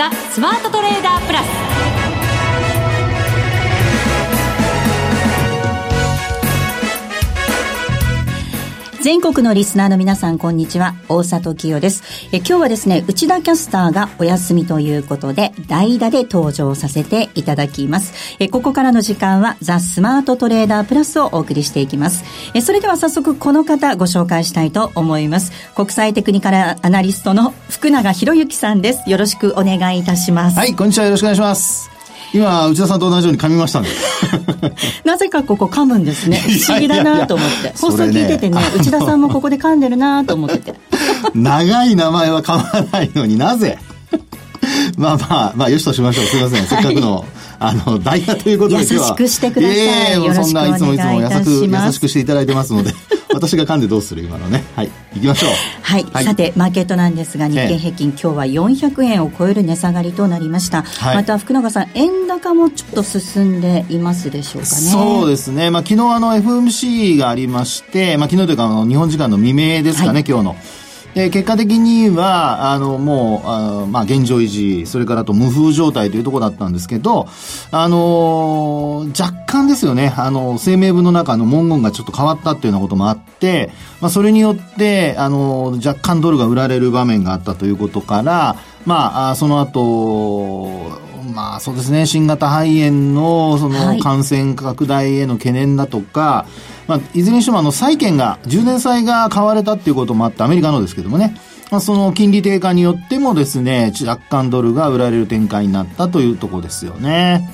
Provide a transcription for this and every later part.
ザ・スマートトレーダープラス。全国のリスナーの皆さん、こんにちは。大里清です。え今日はですね、内田キャスターがお休みということで、代打で登場させていただきます。えここからの時間は、ザ・スマートトレーダープラスをお送りしていきます。えそれでは早速、この方ご紹介したいと思います。国際テクニカルアナリストの福永博之さんです。よろしくお願いいたします。はい、こんにちは。よろしくお願いします。今、内田さんと同じように噛みましたね。なぜかここ噛むんですね。不思議だなと思って。放送聞いててね、内田さんもここで噛んでるなと思ってて。長い名前は噛まないのになぜ？まあまあ、まあ、よしとしましょう。すいません。せっかくの、あの、代打ということで優しくしてください。ええー、そんないつもいつも優しく、優しくしていただいてますので。私が噛んでどうする今のね。はい。行きましょう。はい。はい、さて、マーケットなんですが、日経平均、今日は400円を超える値下がりとなりました。はい、また、福永さん、円高もちょっと進んでいますでしょうかね。そうですね。まあ、昨日あの、FMC がありまして、まあ、昨日というか、あの、日本時間の未明ですかね、はい、今日の。で結果的には、あの、もう、あまあ、現状維持、それからと無風状態というところだったんですけど、あのー、若干ですよね、あの、声明文の中の文言がちょっと変わったっていうようなこともあって、まあ、それによって、あの、若干ドルが売られる場面があったということから、まあ、その後、まあそうですね、新型肺炎のその感染拡大への懸念だとか、はいまあ、いずれにしてもあの債券が、10年債が買われたっていうこともあって、アメリカのですけどもね、まあ、その金利低下によってもですね、若干ドルが売られる展開になったというところですよね。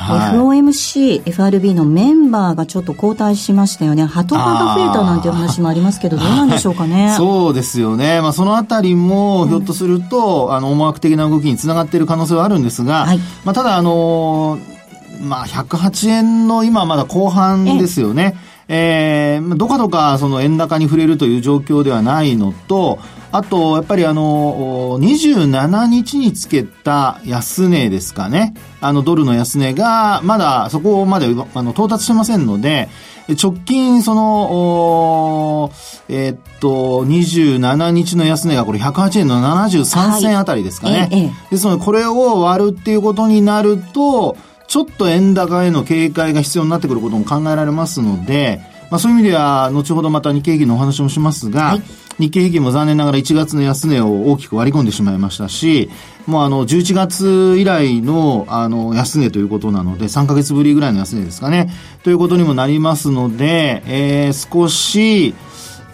はい、FOMC、FRB のメンバーがちょっと交代しましたよね。鳩場が増えたなんていう話もありますけど、どうなんでしょうかね。そうですよね。まあ、そのあたりも、ひょっとすると、うん、あの、思惑的な動きにつながっている可能性はあるんですが、はい、まあ、ただ、あのーまあ、108円の今まだ後半ですよね。えー、どかどかその円高に触れるという状況ではないのと、あと、やっぱりあの、27日につけた安値ですかね。あの、ドルの安値が、まだそこまであの到達してませんので、直近、その、えー、っと、27日の安値がこれ108円の73銭あたりですかね。はい、ですので、これを割るっていうことになると、ちょっと円高への警戒が必要になってくることも考えられますので、まあ、そういう意味では、後ほどまた日経平均のお話もしますが、はい、日経平均も残念ながら1月の安値を大きく割り込んでしまいましたし、もうあの、11月以来の、あの、安値ということなので、3ヶ月ぶりぐらいの安値ですかね、ということにもなりますので、えー、少し、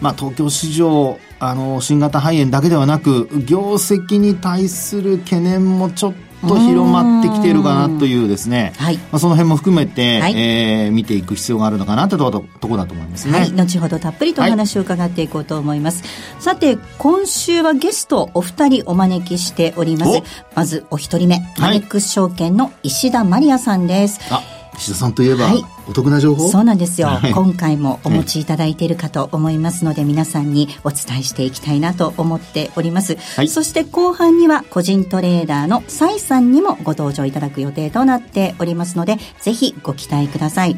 まあ、東京市場、あの、新型肺炎だけではなく、業績に対する懸念もちょっと広まってきているかなというですね、はい、まあ、その辺も含めて、はい、えー、見ていく必要があるのかなというとところだと思いますね、はい、後ほどたっぷりとお話を伺っていこうと思います、はい、さて今週はゲストお二人お招きしております。まずお一人目。マネックス証券の石田真理也さんです、あ石田さんといえば、はい、お得な情報？そうなんですよ、はい、今回もお持ちいただいているかと思いますので、皆さんにお伝えしていきたいなと思っております、はい、そして後半には個人トレーダーの崔さんにもご登場いただく予定となっておりますのでぜひご期待ください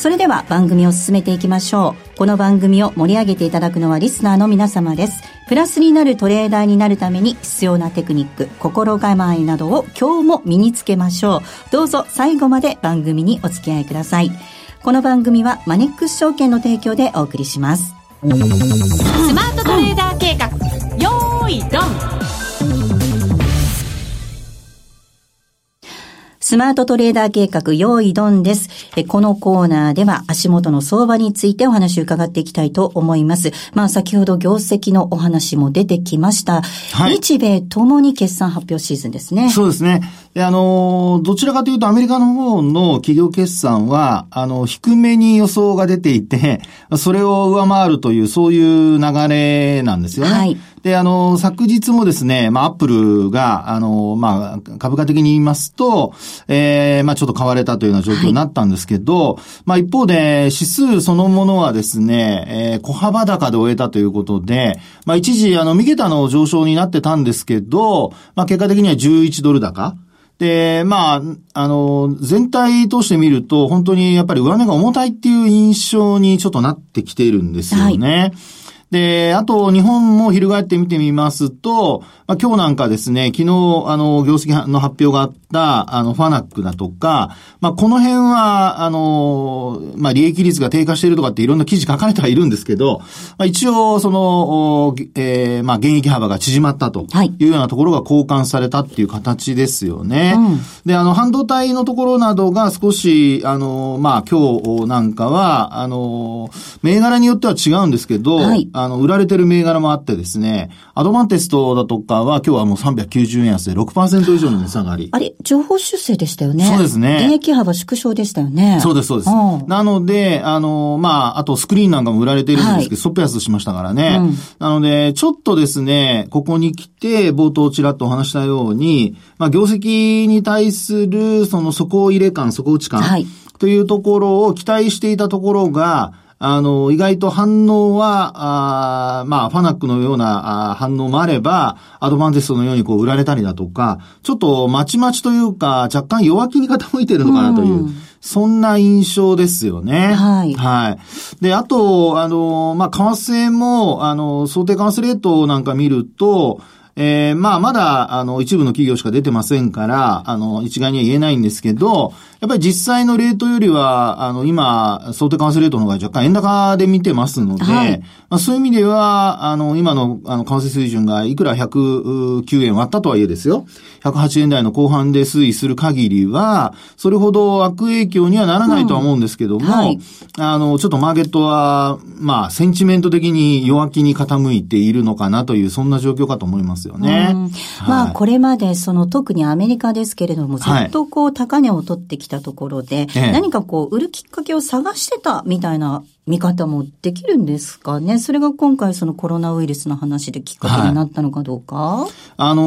それでは番組を進めていきましょう。この番組を盛り上げていただくのはリスナーの皆様です。プラスになるトレーダーになるために必要なテクニック、心構えなどを今日も身につけましょう。どうぞ最後まで番組にお付き合いください。この番組はマネックス証券の提供でお送りします。スマートトレーダー計画、よーいドンスマートトレーダー計画用意ドンです。このコーナーでは足元の相場についてお話を伺っていきたいと思います。まあ先ほど業績のお話も出てきました。はい、日米ともに決算発表シーズンですね。そうですね。で、あの、どちらかというとアメリカの方の企業決算は、あの、低めに予想が出ていて、それを上回るという、そういう流れなんですよね。はい。で、あの、昨日もですね、まあ、アップルが、あの、まあ、株価的に言いますと、ええー、まあ、ちょっと買われたというような状況になったんですけど、はい、まあ、一方で、指数そのものはですね、えー、小幅高で終えたということで、まあ、一時、あの、三桁の上昇になってたんですけど、まあ、結果的には11ドル高。で、まあ、あの、全体通して見ると、本当にやっぱり上値が重たいっていう印象にちょっとなってきているんですよね。はいで、あと、日本も翻って見てみますと、まあ、今日なんかですね、昨日、あの、業績の発表があった、あの、ファナックだとか、まあ、この辺は、あの、まあ、利益率が低下しているとかっていろんな記事書かれてはいるんですけど、まあ、一応、その、えー、まあ、減益幅が縮まったというようなところが交換されたっていう形ですよね。うん、で、あの、半導体のところなどが少し、あの、まあ、今日なんかは、あの、銘柄によっては違うんですけど、はいあの、売られてる銘柄もあってですね、アドバンテストだとかは今日はもう390円安で6%以上の値下がり。あれ、情報修正でしたよね。そうですね。現役幅縮小でしたよね。そうです、そうです。なので、あの、まあ、あとスクリーンなんかも売られてるんですけど、はい、ストップ安しましたからね。うん、なので、ちょっとですね、ここに来て、冒頭ちらっとお話したように、まあ、業績に対する、その底入れ感、底打ち感。はい。というところを期待していたところが、あの、意外と反応は、あまあ、ファナックのようなあ反応もあれば、アドバンテストのようにこう売られたりだとか、ちょっとまちまちというか、若干弱気に傾いてるのかなという、うん、そんな印象ですよね。はい。はい。で、あと、あの、まあ、為替も、あの、想定為替レートなんか見ると、えー、まあ、まだ、あの、一部の企業しか出てませんから、あの、一概には言えないんですけど、やっぱり実際のレートよりは、あの、今、想定為替レートの方が若干円高で見てますので、はい、まあ、そういう意味では、あの、今の、あの、為替水準がいくら109円割ったとはいえですよ、108円台の後半で推移する限りは、それほど悪影響にはならないとは思うんですけども、うんはい、あの、ちょっとマーケットは、まあ、センチメント的に弱気に傾いているのかなという、そんな状況かと思いますよね。まあ、これまで、その、特にアメリカですけれども、ずっとこう、高値を取ってきたところで、ええ、何かこう、売るきっかけを探してたみたいな見方もできるんですかね？それが今回そのコロナウイルスの話できっかけになったのかどうか、はい、あのー、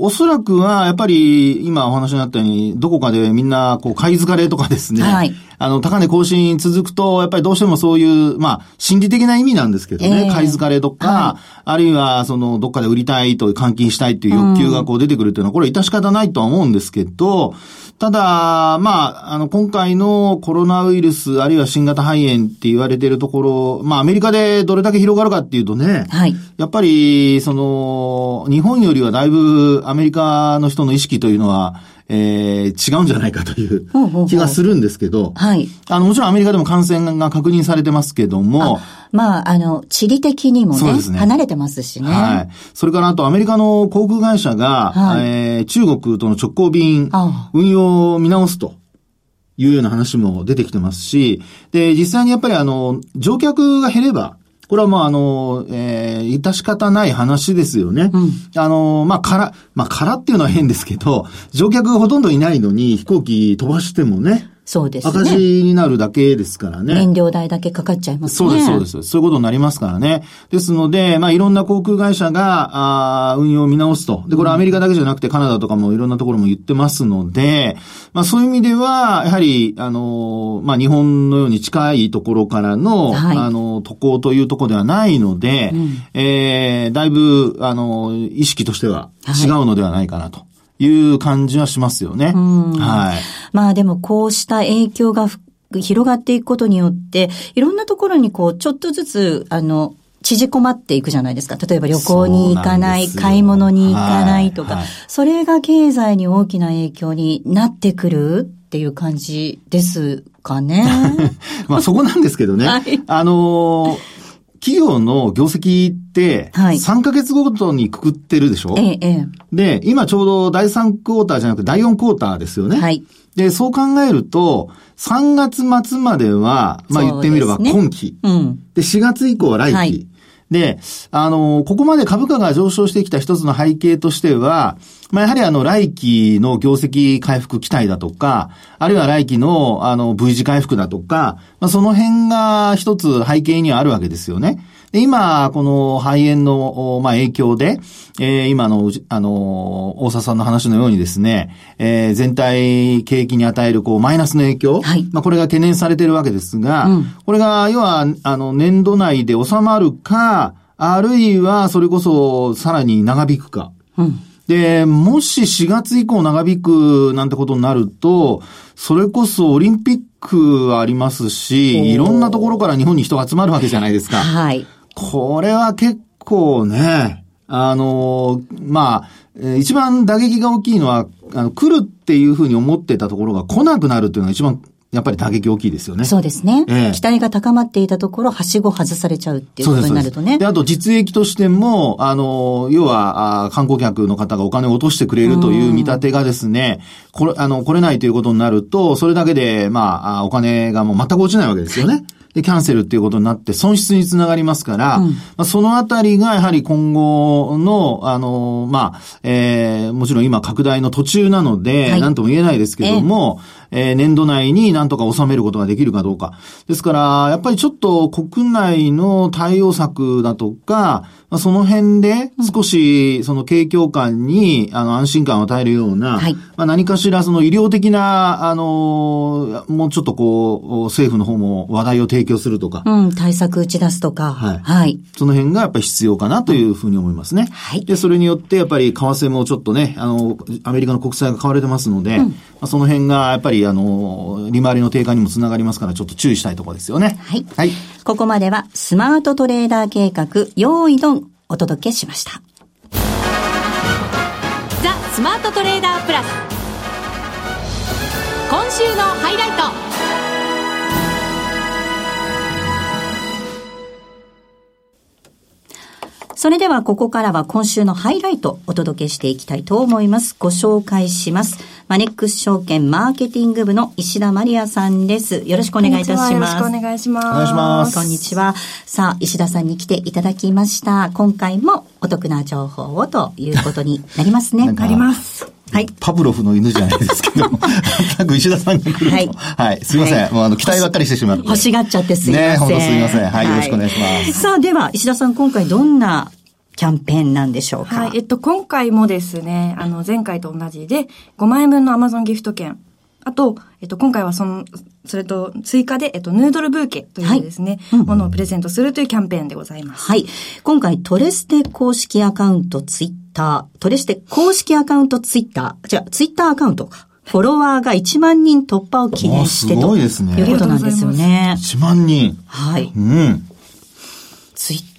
おそらくはやっぱり今お話になったように、どこかでみんなこう買い疲れとかですね、はい、あの、高値更新続くと、やっぱりどうしてもそういう、まあ、心理的な意味なんですけどね、えー、買い疲れとか、はい、あるいはその、どっかで売りたいと換金したいっていう欲求がこう出てくるっていうのは、これは致し方ないとは思うんですけど、ただ、まあ、あの、今回のコロナウイルス、あるいは新型肺炎って言われているところ、まあ、アメリカでどれだけ広がるかっていうとね、はい。やっぱり、その、日本よりはだいぶアメリカの人の意識というのは、えー、違うんじゃないかという気がするんですけど、はい。あの、もちろんアメリカでも感染が確認されてますけども、まあ、あの、地理的にもね、ね離れてますしね。はい。それからあとアメリカの航空会社が、はい、えー、中国との直行便、運用を見直すと。いうような話も出てきてますし、で、実際にやっぱりあの、乗客が減れば、これはまあ、あの、えー、致し方ない話ですよね。うん、あの、まあ、から、まあ、からっていうのは変ですけど、乗客がほとんどいないのに飛行機飛ばしてもね、そうですね。赤字になるだけですからね。燃料代だけかかっちゃいますね。そうです、そうです。そういうことになりますからね。ですので、まあいろんな航空会社が、あ運用を見直すと。で、これアメリカだけじゃなくてカナダとかもいろんなところも言ってますので、まあそういう意味では、やはり、あの、まあ日本のように近いところからの、はい、あの、渡航というところではないので、うん、えー、だいぶ、あの、意識としては違うのではないかなと。いう感じはしますよね。はい。まあでもこうした影響が広がっていくことによって、いろんなところにこう、ちょっとずつ、あの、縮こまっていくじゃないですか。例えば旅行に行かない、買い物に行かないとか、はいはい、それが経済に大きな影響になってくるっていう感じですかね。まあそこなんですけどね。はい、あのー企業の業績って、3ヶ月ごとにくくってるでしょ、はい、ええ。で、今ちょうど第3クォーターじゃなくて第4クォーターですよね。はい。で、そう考えると、3月末までは、まあ言ってみれば今期。で、ねうん、で、4月以降は来期。はいで、あの、ここまで株価が上昇してきた一つの背景としては、まあ、やはりあの、来期の業績回復期待だとか、あるいは来期のあの、V 字回復だとか、まあ、その辺が一つ背景にはあるわけですよね。で今、この肺炎の、まあ、影響で、えー、今の、あの、大沢さんの話のようにですね、えー、全体景気に与える、こう、マイナスの影響、はい、まあ、これが懸念されているわけですが、うん、これが、要は、あの、年度内で収まるか、あるいは、それこそ、さらに長引くか。うんで、もし4月以降長引くなんてことになると、それこそオリンピックありますし、いろんなところから日本に人が集まるわけじゃないですか。はい。これは結構ね、あの、まあ、一番打撃が大きいのは、あの、来るっていうふうに思ってたところが来なくなるっていうのが一番やっぱり打撃大きいですよね。そうですね。ええ、期待が高まっていたところ、はしご外されちゃうっていうことになるとね。であと実益としても、あの、要はあ、観光客の方がお金を落としてくれるという見立てがですね、これ、あの、来れないということになると、それだけで、まあ、お金がもう全く落ちないわけですよね。はいで、キャンセルっていうことになって損失につながりますから、うん、まあ、そのあたりがやはり今後の、あの、まあ、えー、もちろん今拡大の途中なので、はい、なんとも言えないですけども、えー、年度内になんとか収めることができるかどうか。ですから、やっぱりちょっと国内の対応策だとか、まあ、その辺で少しその景況感にあの安心感を与えるような、はい、まあ、何かしらその医療的な、あの、もうちょっとこう、政府の方も話題を提供するとか。うん、対策打ち出すとか。はい。はい。その辺がやっぱり必要かなというふうに思いますね。はい。で、それによってやっぱり為替もちょっとね、あの、アメリカの国債が買われてますので、うん、まあ、その辺がやっぱりあの、利回りの低下にもつながりますから、ちょっと注意したいところですよね。はい。はい。ここまでは、スマートトレーダー計画、用意ドン、お届けしました。ザ・スマートトレーダープラス。今週のハイライト。それではここからは今週のハイライトお届けしていきたいと思います。ご紹介します。マネックス証券マーケティング部の石田マリアさんです。よろしくお願いいたします。よろしくお願いします。お願いします。こんにちは。さあ、石田さんに来ていただきました。今回もお得な情報をということになりますね。あります。はい。パブロフの犬じゃないですけど、なんか石田さんが来ると。はい。はい。すいません。はい、もうあの、期待ばっかりしてしまって。欲しがっちゃってすいません。ね、本当すいません。はい。よろしくお願いします。さあ、では、石田さん、今回どんなキャンペーンなんでしょうか？はい。えっと、今回もですね、あの、前回と同じで、5万円分の Amazon ギフト券。あと、えっと、今回はその、それと追加で、えっと、ヌードルブーケというですね、はいうん、ものをプレゼントするというキャンペーンでございます。はい。今回、トレステ公式アカウントツイッター、トレステ公式アカウントツイッター、じゃあ、ツイッターアカウントか。フォロワーが1万人突破を記念してということなんですよね。1万人。はい。うん。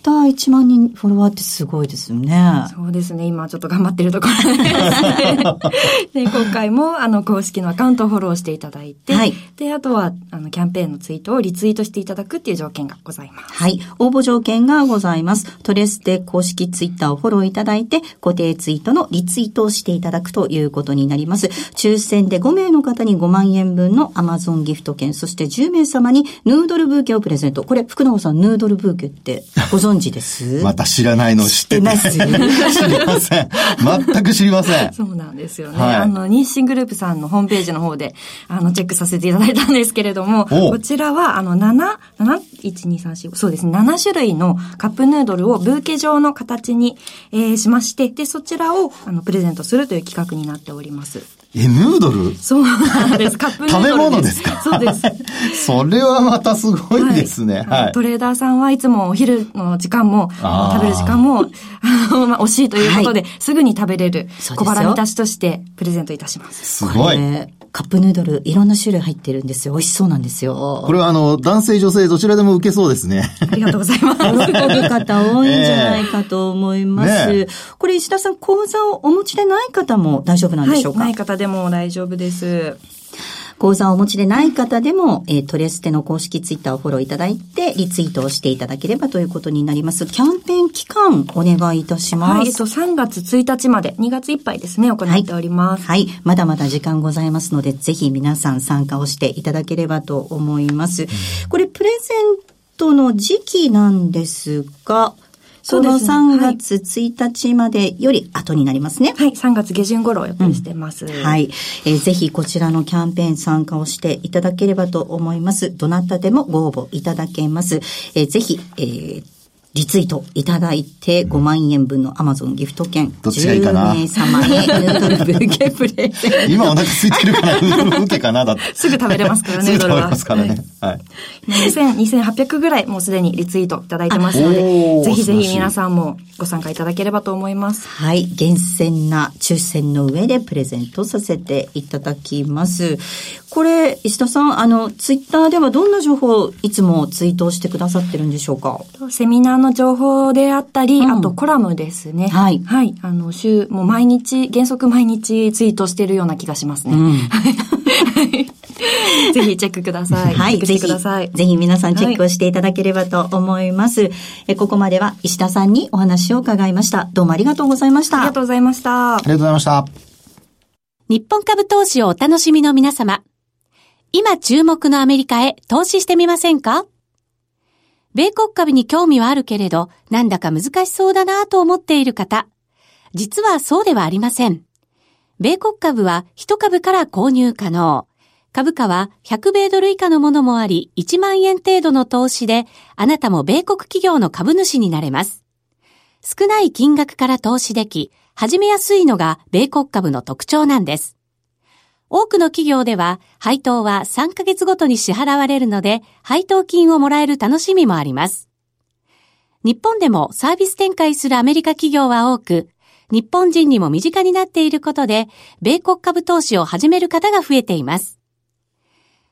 ター1万人フォロワーってすごいですよね。そうですね。今ちょっと頑張ってるところで 今回もあの公式のアカウントをフォローしていただいて、はい、で、あとはあのキャンペーンのツイートをリツイートしていただくっていう条件がございます。はい。応募条件がございます。トレステ公式ツイッターをフォローいただいて、固定ツイートのリツイートをしていただくということになります。抽選で5名の方に5万円分の Amazon ギフト券、そして10名様にヌードルブーケをプレゼント。これ、福永さん、ヌードルブーケってご存知です？また知らないの知ってて。知りません。全く知りません。そうなんですよね。はい、あの、日清グループさんのホームページの方で、あの、チェックさせていただいたんですけれども、こちらは、あの、7、7、1、2、3、4、そうですね、7種類のカップヌードルをブーケ状の形に、えー、しまして、で、そちらを、あの、プレゼントするという企画になっております。え、ヌードル？そうなんです。カップヌードル食べ物ですか？そうです。それはまたすごいですね。はい。はい、トレーダーさんはいつもお昼の時間も、食べる時間も、あの、まあ、惜しいということで、はい、すぐに食べれる小腹満たしとしてプレゼントいたします。すごい。カップヌードル、いろんな種類入ってるんですよ。美味しそうなんですよ。これはあの、男性女性どちらでも受けそうですね。ありがとうございます。喜ぶ方多いんじゃないかと思います。えーね、これ石田さん、講座をお持ちでない方も大丈夫なんでしょうか、はい、ない方でも大丈夫です。講座をお持ちでない方でも、えー、トレステの公式ツイッターをフォローいただいて、リツイートをしていただければということになります。キャンペーン期間、お願いいたします。はい、えっと、3月1日まで、2月いっぱいですね、行っております。はい、はい、まだまだ時間ございますので、ぜひ皆さん参加をしていただければと思います。これ、プレゼントの時期なんですが、その3月1日までより後になりますね。はい、3月下旬頃予定してます、うん、はい、えー、ぜひこちらのキャンペーン参加をしていただければと思います。どなたでもご応募いただけます。えー、ぜひ、えーリツイートいただいて5万円分の Amazon ギフト券。どっちがいいかな ?10 名様へヌードルブーケプレゼン今お腹空いてるからヌードルブーケかな？だって。すぐ食べれますからね、ヌードルは。すぐ食べれますからね。はい。2800ぐらいもうすでにリツイートいただいてますので、ぜひぜひ皆さんもご参加いただければと思います。はい。厳選な抽選の上でプレゼントさせていただきます。これ、石田さん、あの、ツイッターではどんな情報をいつもツイートしてくださってるんでしょうか？セミナーの情報であったり、うん、あとコラムですね。はい。はい。あの、週、もう毎日、原則毎日ツイートしてるような気がしますね。うん、ぜひチェックください。はい。ぜひください。ぜひ皆さんチェックをしていただければと思います。はい、えここまでは石田さんにお話を伺いました。どうもありがとうございました。ありがとうございました。ありがとうございました。日本株投資をお楽しみの皆様。今注目のアメリカへ投資してみませんか？米国株に興味はあるけれど、なんだか難しそうだなと思っている方。実はそうではありません。米国株は1株から購入可能。株価は100米ドル以下のものもあり、1万円程度の投資で、あなたも米国企業の株主になれます。少ない金額から投資でき、始めやすいのが米国株の特徴なんです。多くの企業では配当は3ヶ月ごとに支払われるので、配当金をもらえる楽しみもあります。日本でもサービス展開するアメリカ企業は多く、日本人にも身近になっていることで、米国株投資を始める方が増えています。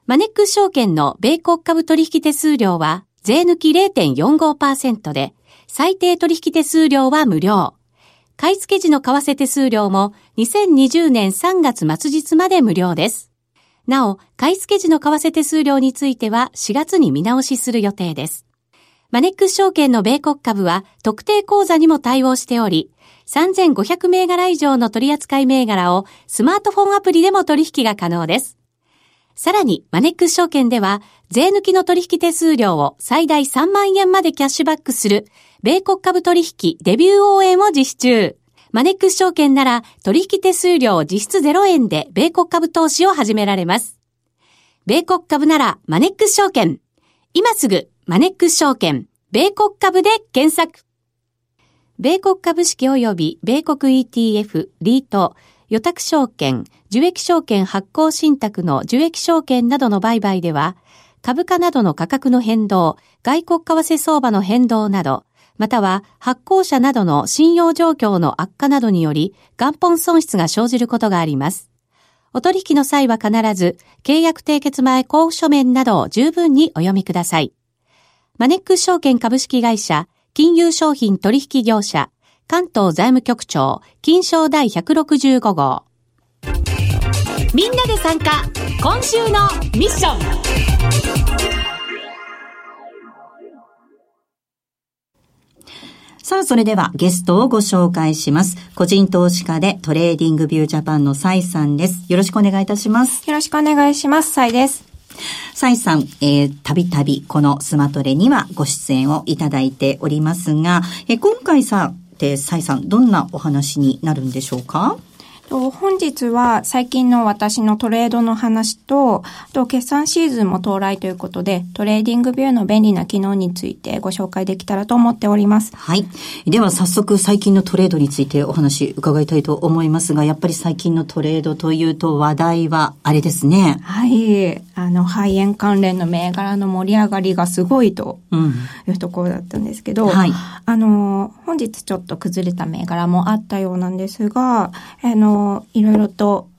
マネックス証券の米国株取引手数料は、税抜き0.45%で、最低取引手数料は無料。買い付け時の為替手数料も2020年3月末日まで無料です。なお、買い付け時の為替手数料については4月に見直しする予定です。マネックス証券の米国株は特定口座にも対応しており、3500銘柄以上の取扱銘柄をスマートフォンアプリでも取引が可能です。さらに、マネックス証券では、税抜きの取引手数料を最大3万円までキャッシュバックする米国株取引デビュー応援を実施中。マネックス証券なら取引手数料実質0円で米国株投資を始められます。米国株ならマネックス証券。今すぐマネックス証券、米国株で検索。米国株式及び米国 ETF、リート、予託証券、受益証券発行信託の受益証券などの売買では、株価などの価格の変動、外国為替相場の変動など、または発行者などの信用状況の悪化などにより元本損失が生じることがあります。お取引の際は必ず契約締結前交付書面などを十分にお読みください。マネックス証券株式会社金融商品取引業者関東財務局長金商第165号みんなで参加今週のミッションさあ、それではゲストをご紹介します。個人投資家で TradingView Japan のサイさんです。よろしくお願いいたします。よろしくお願いします。サイです。サイさん、えー、たびたびこのスマトレにはご出演をいただいておりますが、えー、今回さ、で、サイさん、どんなお話になるんでしょうか？本日は最近の私のトレードの話と、と決算シーズンも到来ということで、 TradingView の便利な機能についてご紹介できたらと思っております。はい。では早速最近のトレードについてお話伺いたいと思いますが、やっぱり最近のトレードというと話題はあれですね。はい。あの、肺炎関連の銘柄の盛り上がりがすごいというところだったんですけど、うん、はい。あの、本日ちょっと崩れた銘柄もあったようなんですが、あの、いろいろと、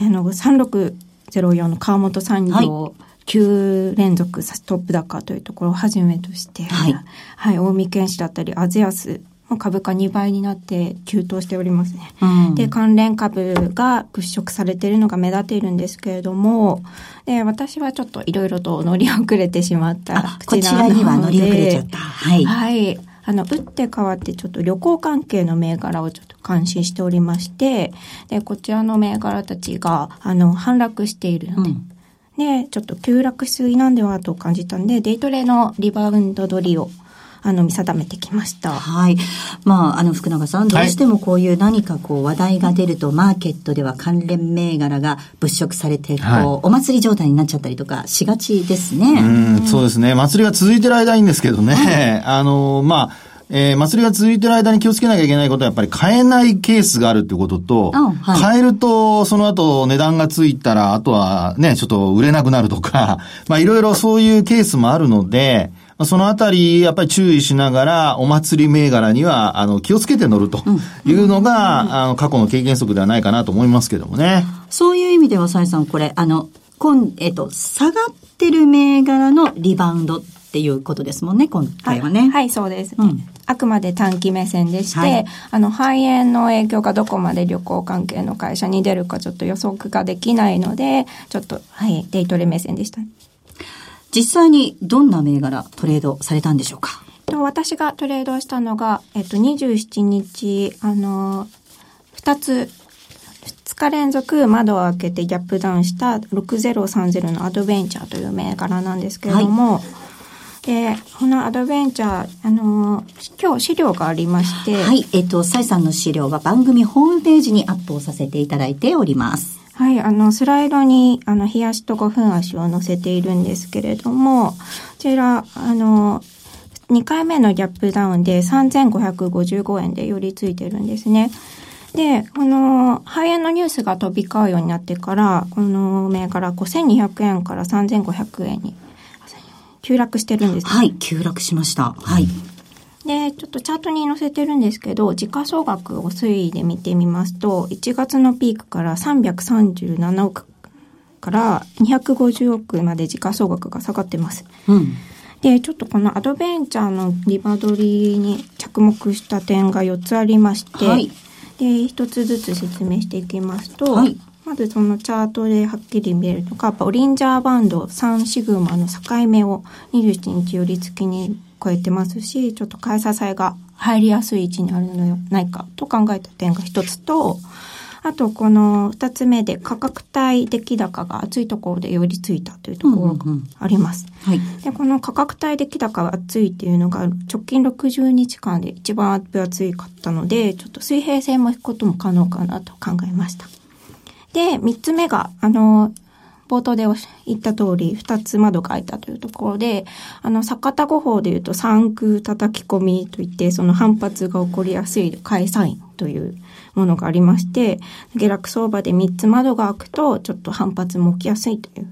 あの、3604の川本産業、はい9連続トップ高というところをはじめとして、はい、はい、近江県市だったり、アゼアス株価2倍になって急騰しておりますね。うん、で、関連株が物色されているのが目立っているんですけれども、で私はちょっといろいろと乗り遅れてしまったこちらには乗り遅れちゃった。はい。はい。あの、打って変わってちょっと旅行関係の銘柄をちょっと監視しておりまして、で、こちらの銘柄たちが、あの、反落しているので、うん。で、ちょっと急落しすぎなんではと感じたんで、デイトレのリバウンド取りをあの、見定めてきました。はい。まあ、あの、福永さん、どうしてもこういう何かこう、話題が出ると、マーケットでは関連銘柄が物色されて、こう、はい、お祭り状態になっちゃったりとかしがちですね。うん、そうですね。祭りが続いてる間いいんですけどね。はい、あの、まあ、えー、祭りが続いてる間に気をつけなきゃいけないことはやっぱり買えないケースがあるってことと、はい、買えるとその後値段がついたら、あとはね、ちょっと売れなくなるとか、まあいろいろそういうケースもあるので、そのあたり、やっぱり注意しながら、お祭り銘柄には、あの、気をつけて乗るというのが、あの、過去の経験則ではないかなと思いますけどもね。そういう意味では、サイさん、これ、あの、今、えっと、下がってる銘柄のリバウンドってっていうことですもんね、今回はね。はい、はい、そうです、うん、あくまで短期目線でして、はい、あの、肺炎の影響がどこまで旅行関係の会社に出るかちょっと予測ができないので、ちょっと、はい、デイトレ目線でした。実際にどんな銘柄トレードされたんでしょうか？私がトレードしたのが、えっと、27日、あの、2つ、2日連続窓を開けてギャップダウンした6030のアドベンチャーという銘柄なんですけれども、はい、で、このアドベンチャー、あの、今日資料がありまして。はい、えっと、サイさんの資料は番組ホームページにアップをさせていただいております。はい、あの、スライドに、あの、冷やしと5分足を載せているんですけれども、こちら、あの、2回目のギャップダウンで3555円で寄り付いてるんですね。で、この、肺炎のニュースが飛び交うようになってから、この銘柄5200円から3500円に急落してるんです、ね、はい、急落しました。はい。で、ちょっとチャートに載せてるんですけど、時価総額を推移で見てみますと、1月のピークから337億から250億まで時価総額が下がってます。うん。で、ちょっとこのアドベンチャーのリバドリに着目した点が4つありまして、はい、で、1つずつ説明していきますと、はい、まずそのチャートではっきり見えるのが、ボリンジャーバンド3シグマの境目を27日寄り付きに超えてますし、ちょっと買い支えが入りやすい位置にあるのではないかと考えた点が一つと、あと、この二つ目で価格帯出来高が厚いところで寄り付いたというところがあります。はい。で、この価格帯出来高が厚いっていうのが直近60日間で一番分厚いかったので、ちょっと水平線も引くことも可能かなと考えました。で、三つ目が、あの、冒頭で言った通り、二つ窓が開いたというところで、あの、坂田語法で言うと、三空叩き込みといって、その反発が起こりやすい開催員というものがありまして、下落相場で3つ窓が開くと、ちょっと反発も起きやすいという、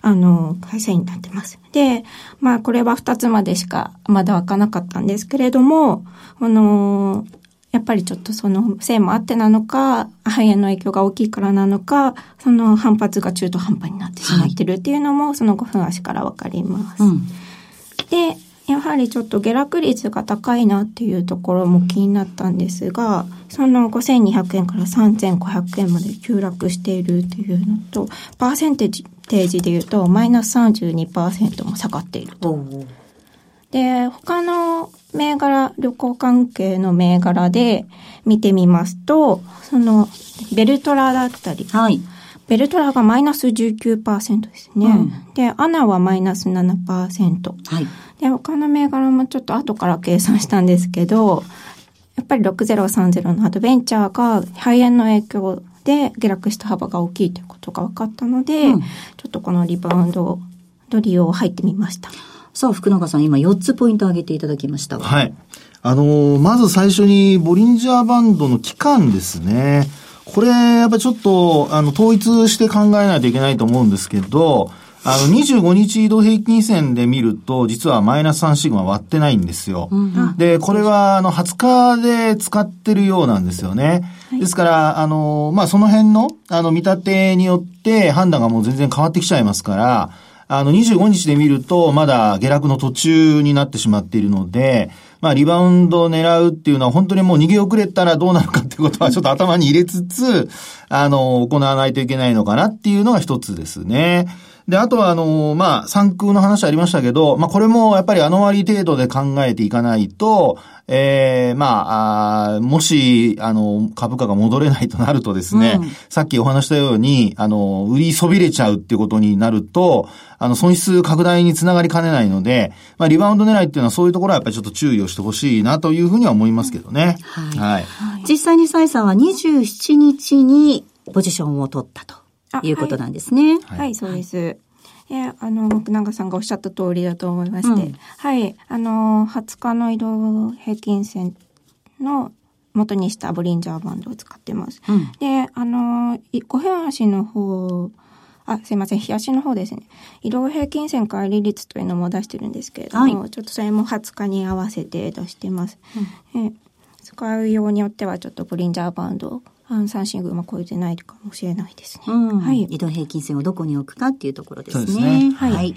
あの、開催になってます。で、まあ、これは2つまでしかまだ開かなかったんですけれども、あの、やっぱりちょっとそのせいもあってなのか、肺炎の影響が大きいからなのか、その反発が中途半端になってしまってるっていうのも、その5分足からわかります。うん、で、やはりちょっと下落率が高いなっていうところも気になったんですが、その5200円から3500円まで急落しているっていうのと、パーセンテージで言うとマイナス32%も下がっていると。で、他の銘柄、旅行関係の銘柄で見てみますと、その、ベルトラだったり、はい。ベルトラがマイナス19%ですね。うん、で、アナはマイナス7%。はい。で、他の銘柄もちょっと後から計算したんですけど、やっぱり6030のアドベンチャーが肺炎の影響で下落した幅が大きいということが分かったので、うん、ちょっとこのリバウンドの利用入ってみました。さあ、福永さん、今4つポイント挙げていただきました。はい。あのー、まず最初にボリンジャーバンドの期間ですね。これ、やっぱりちょっと、あの、統一して考えないといけないと思うんですけど、あの、25日移動平均線で見ると、実はマイナス3シグマ割ってないんですよ。うん、で、これは、あの、20日で使ってるようなんですよね。はい、ですから、あの、まあ、その辺の、あの、見立てによって判断がもう全然変わってきちゃいますから、あの、25日で見ると、まだ下落の途中になってしまっているので、まあ、リバウンドを狙うっていうのは、本当にもう逃げ遅れたらどうなるかっていうことは、ちょっと頭に入れつつ、あの、行わないといけないのかなっていうのが一つですね。で、あとは、あの、まあ、産空の話ありましたけど、まあ、これもやっぱりあの割程度で考えていかないと、ええー、まああ、もし、あの、株価が戻れないとなるとですね、うん、さっきお話したように、あの、売りそびれちゃうっていうことになると、あの、損失拡大につながりかねないので、まあ、リバウンド狙いっていうのはそういうところはやっぱりちょっと注意をしてほしいなというふうには思いますけどね。はい。はい、実際に蔡さんは27日にポジションを取ったと。いうことなんですね。はい、はい、そうです。え、あの、福永さんがおっしゃった通りだと思いまして、うん、はい、あの、20日の移動平均線の元にしたボリンジャーバンドを使ってます。うん、で、あの、5分足の方、あ、すいません、日足の方ですね。移動平均線乖離率というのも出してるんですけれども、はい、ちょっとそれも20日に合わせて出してます。うん、え使うようによってはちょっとボリンジャーバンドあの三振群は超えてないかもしれないですね。はい。移動平均線をどこに置くかっていうところですね。すねはい、はい。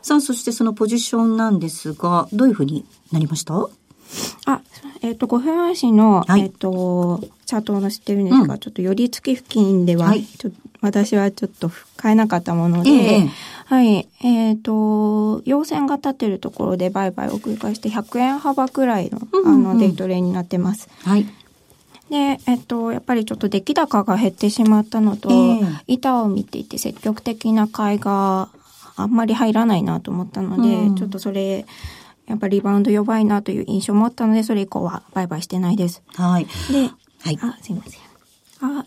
さあ、そしてそのポジションなんですが、どういうふうになりました？あ、えっ、ー、と、5分足の、はい、えっ、ー、と、チャートを載せてるんですが、うん、ちょっと寄り付き付近では、はい、私はちょっと変えなかったもので、えー、はい、えっ、ー、と、陽線が立ってるところで売買を繰り返して100円幅くらいの、うんうんうん、あの、デイトレになってます。はい。で、えっと、やっぱりちょっと出来高が減ってしまったのと、えー、板を見ていて積極的な買いがあんまり入らないなと思ったので、うん、ちょっとそれ、やっぱりリバウンド弱いなという印象を持ったので、それ以降は売買してないです。はい。で、はい。あ、すいません。あ、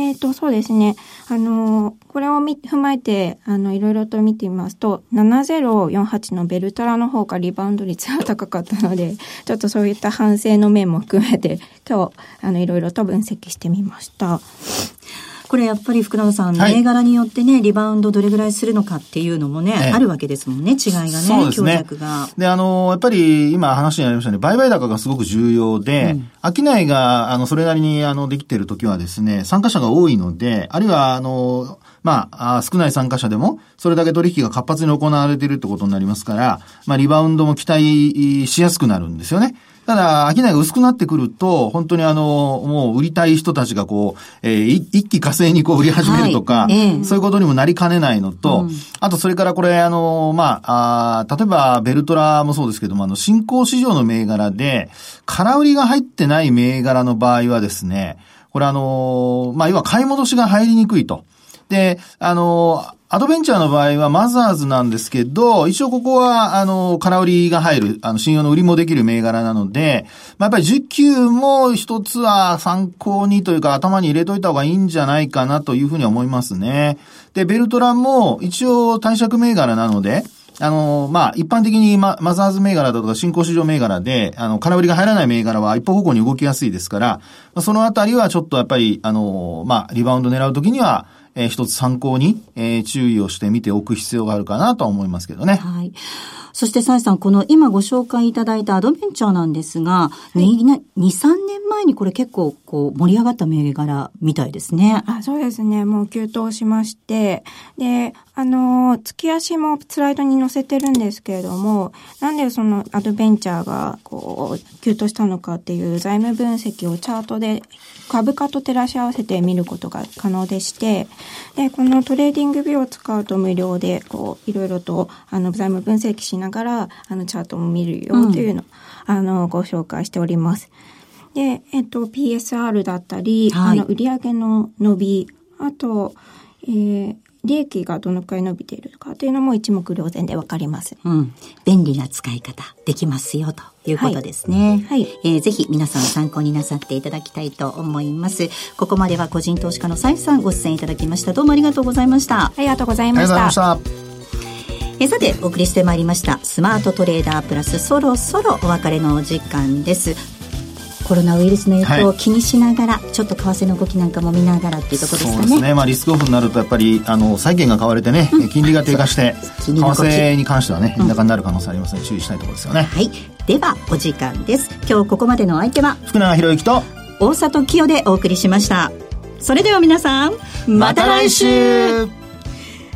えっ、ー、と、そうですね。あの、これを踏まえて、あの、いろいろと見てみますと、7048のベルトラの方がリバウンド率が高かったので、ちょっとそういった反省の面も含めて、今日、あの、いろいろと分析してみました。これやっぱり福永さん、はい、銘柄によってね、リバウンドどれぐらいするのかっていうのもね、ええ、あるわけですもんね、違いがね、そうですね強弱が。で、あの、やっぱり今話にありましたね、売買高がすごく重要で、うん、商いが、あの、それなりに、あの、できてる時はですね、参加者が多いので、あるいは、あの、まあ、少ない参加者でも、それだけ取引が活発に行われているってことになりますから、まあ、リバウンドも期待しやすくなるんですよね。ただ、商いが薄くなってくると、本当にあの、もう売りたい人たちがこう、えー、一気火星にこう売り始めるとか、はいえー、そういうことにもなりかねないのと、うん、あとそれからこれあの、まあ、あ例えばベルトラもそうですけども、あの、新興市場の銘柄で、空売りが入ってない銘柄の場合はですね、これあの、まあ、要は買い戻しが入りにくいと。で、あの、アドベンチャーの場合はマザーズなんですけど、一応ここは、あの、空売りが入る、あの、信用の売りもできる銘柄なので、まあ、やっぱり需給も一つは参考にというか頭に入れといた方がいいんじゃないかなというふうに思いますね。で、ベルトランも一応貸借銘柄なので、あの、まあ、一般的にママザーズ銘柄だとか新興市場銘柄で、あの、空売りが入らない銘柄は一方方向に動きやすいですから、そのあたりはちょっとやっぱり、あの、まあ、リバウンド狙うときには、えー、一つ参考に、えー、注意をしてみておく必要があるかなと思いますけどね。はい。そして、サイさん、この今ご紹介いただいたアドベンチャーなんですが、はい、2、2、3年前にこれ結構、こう、盛り上がった銘柄みたいですね。あ、そうですね。もう急騰しまして、で、あの、月足もスライドに載せてるんですけれども、なんでそのアドベンチャーが、こう、急騰したのかっていう財務分析をチャートで株価と照らし合わせて見ることが可能でして、で、このトレーディングビューを使うと無料で、こう、いろいろと、あの、財務分析しながら、あの、チャートも見るよというのを、うん、あの、ご紹介しております。で、えっと、PSR だったり、はい、あの、売上の伸び、あと、えー、利益がどのくらい伸びているかというのも一目瞭然でわかります。うん。便利な使い方できますよということですね。はい。はい、えー、ぜひ皆さん参考になさっていただきたいと思います。ここまでは個人投資家のサイさんご出演いただきました。どうもありがとうございました。ありがとうございました。えさてお送りしてまいりましたスマートトレーダープラスそろそろお別れのお時間ですコロナウイルスの影響を気にしながら、はい、ちょっと為替の動きなんかも見ながらっていうところですかね。そうですね。まあリスクオフになるとやっぱりあの債券が買われてね、うん、金利が低下して為替に関してはね円高になる可能性ありますので注意したいところですよね。はい。ではお時間です。今日ここまでのお相手は福永博之と大里清でお送りしました。それでは皆さんまた来週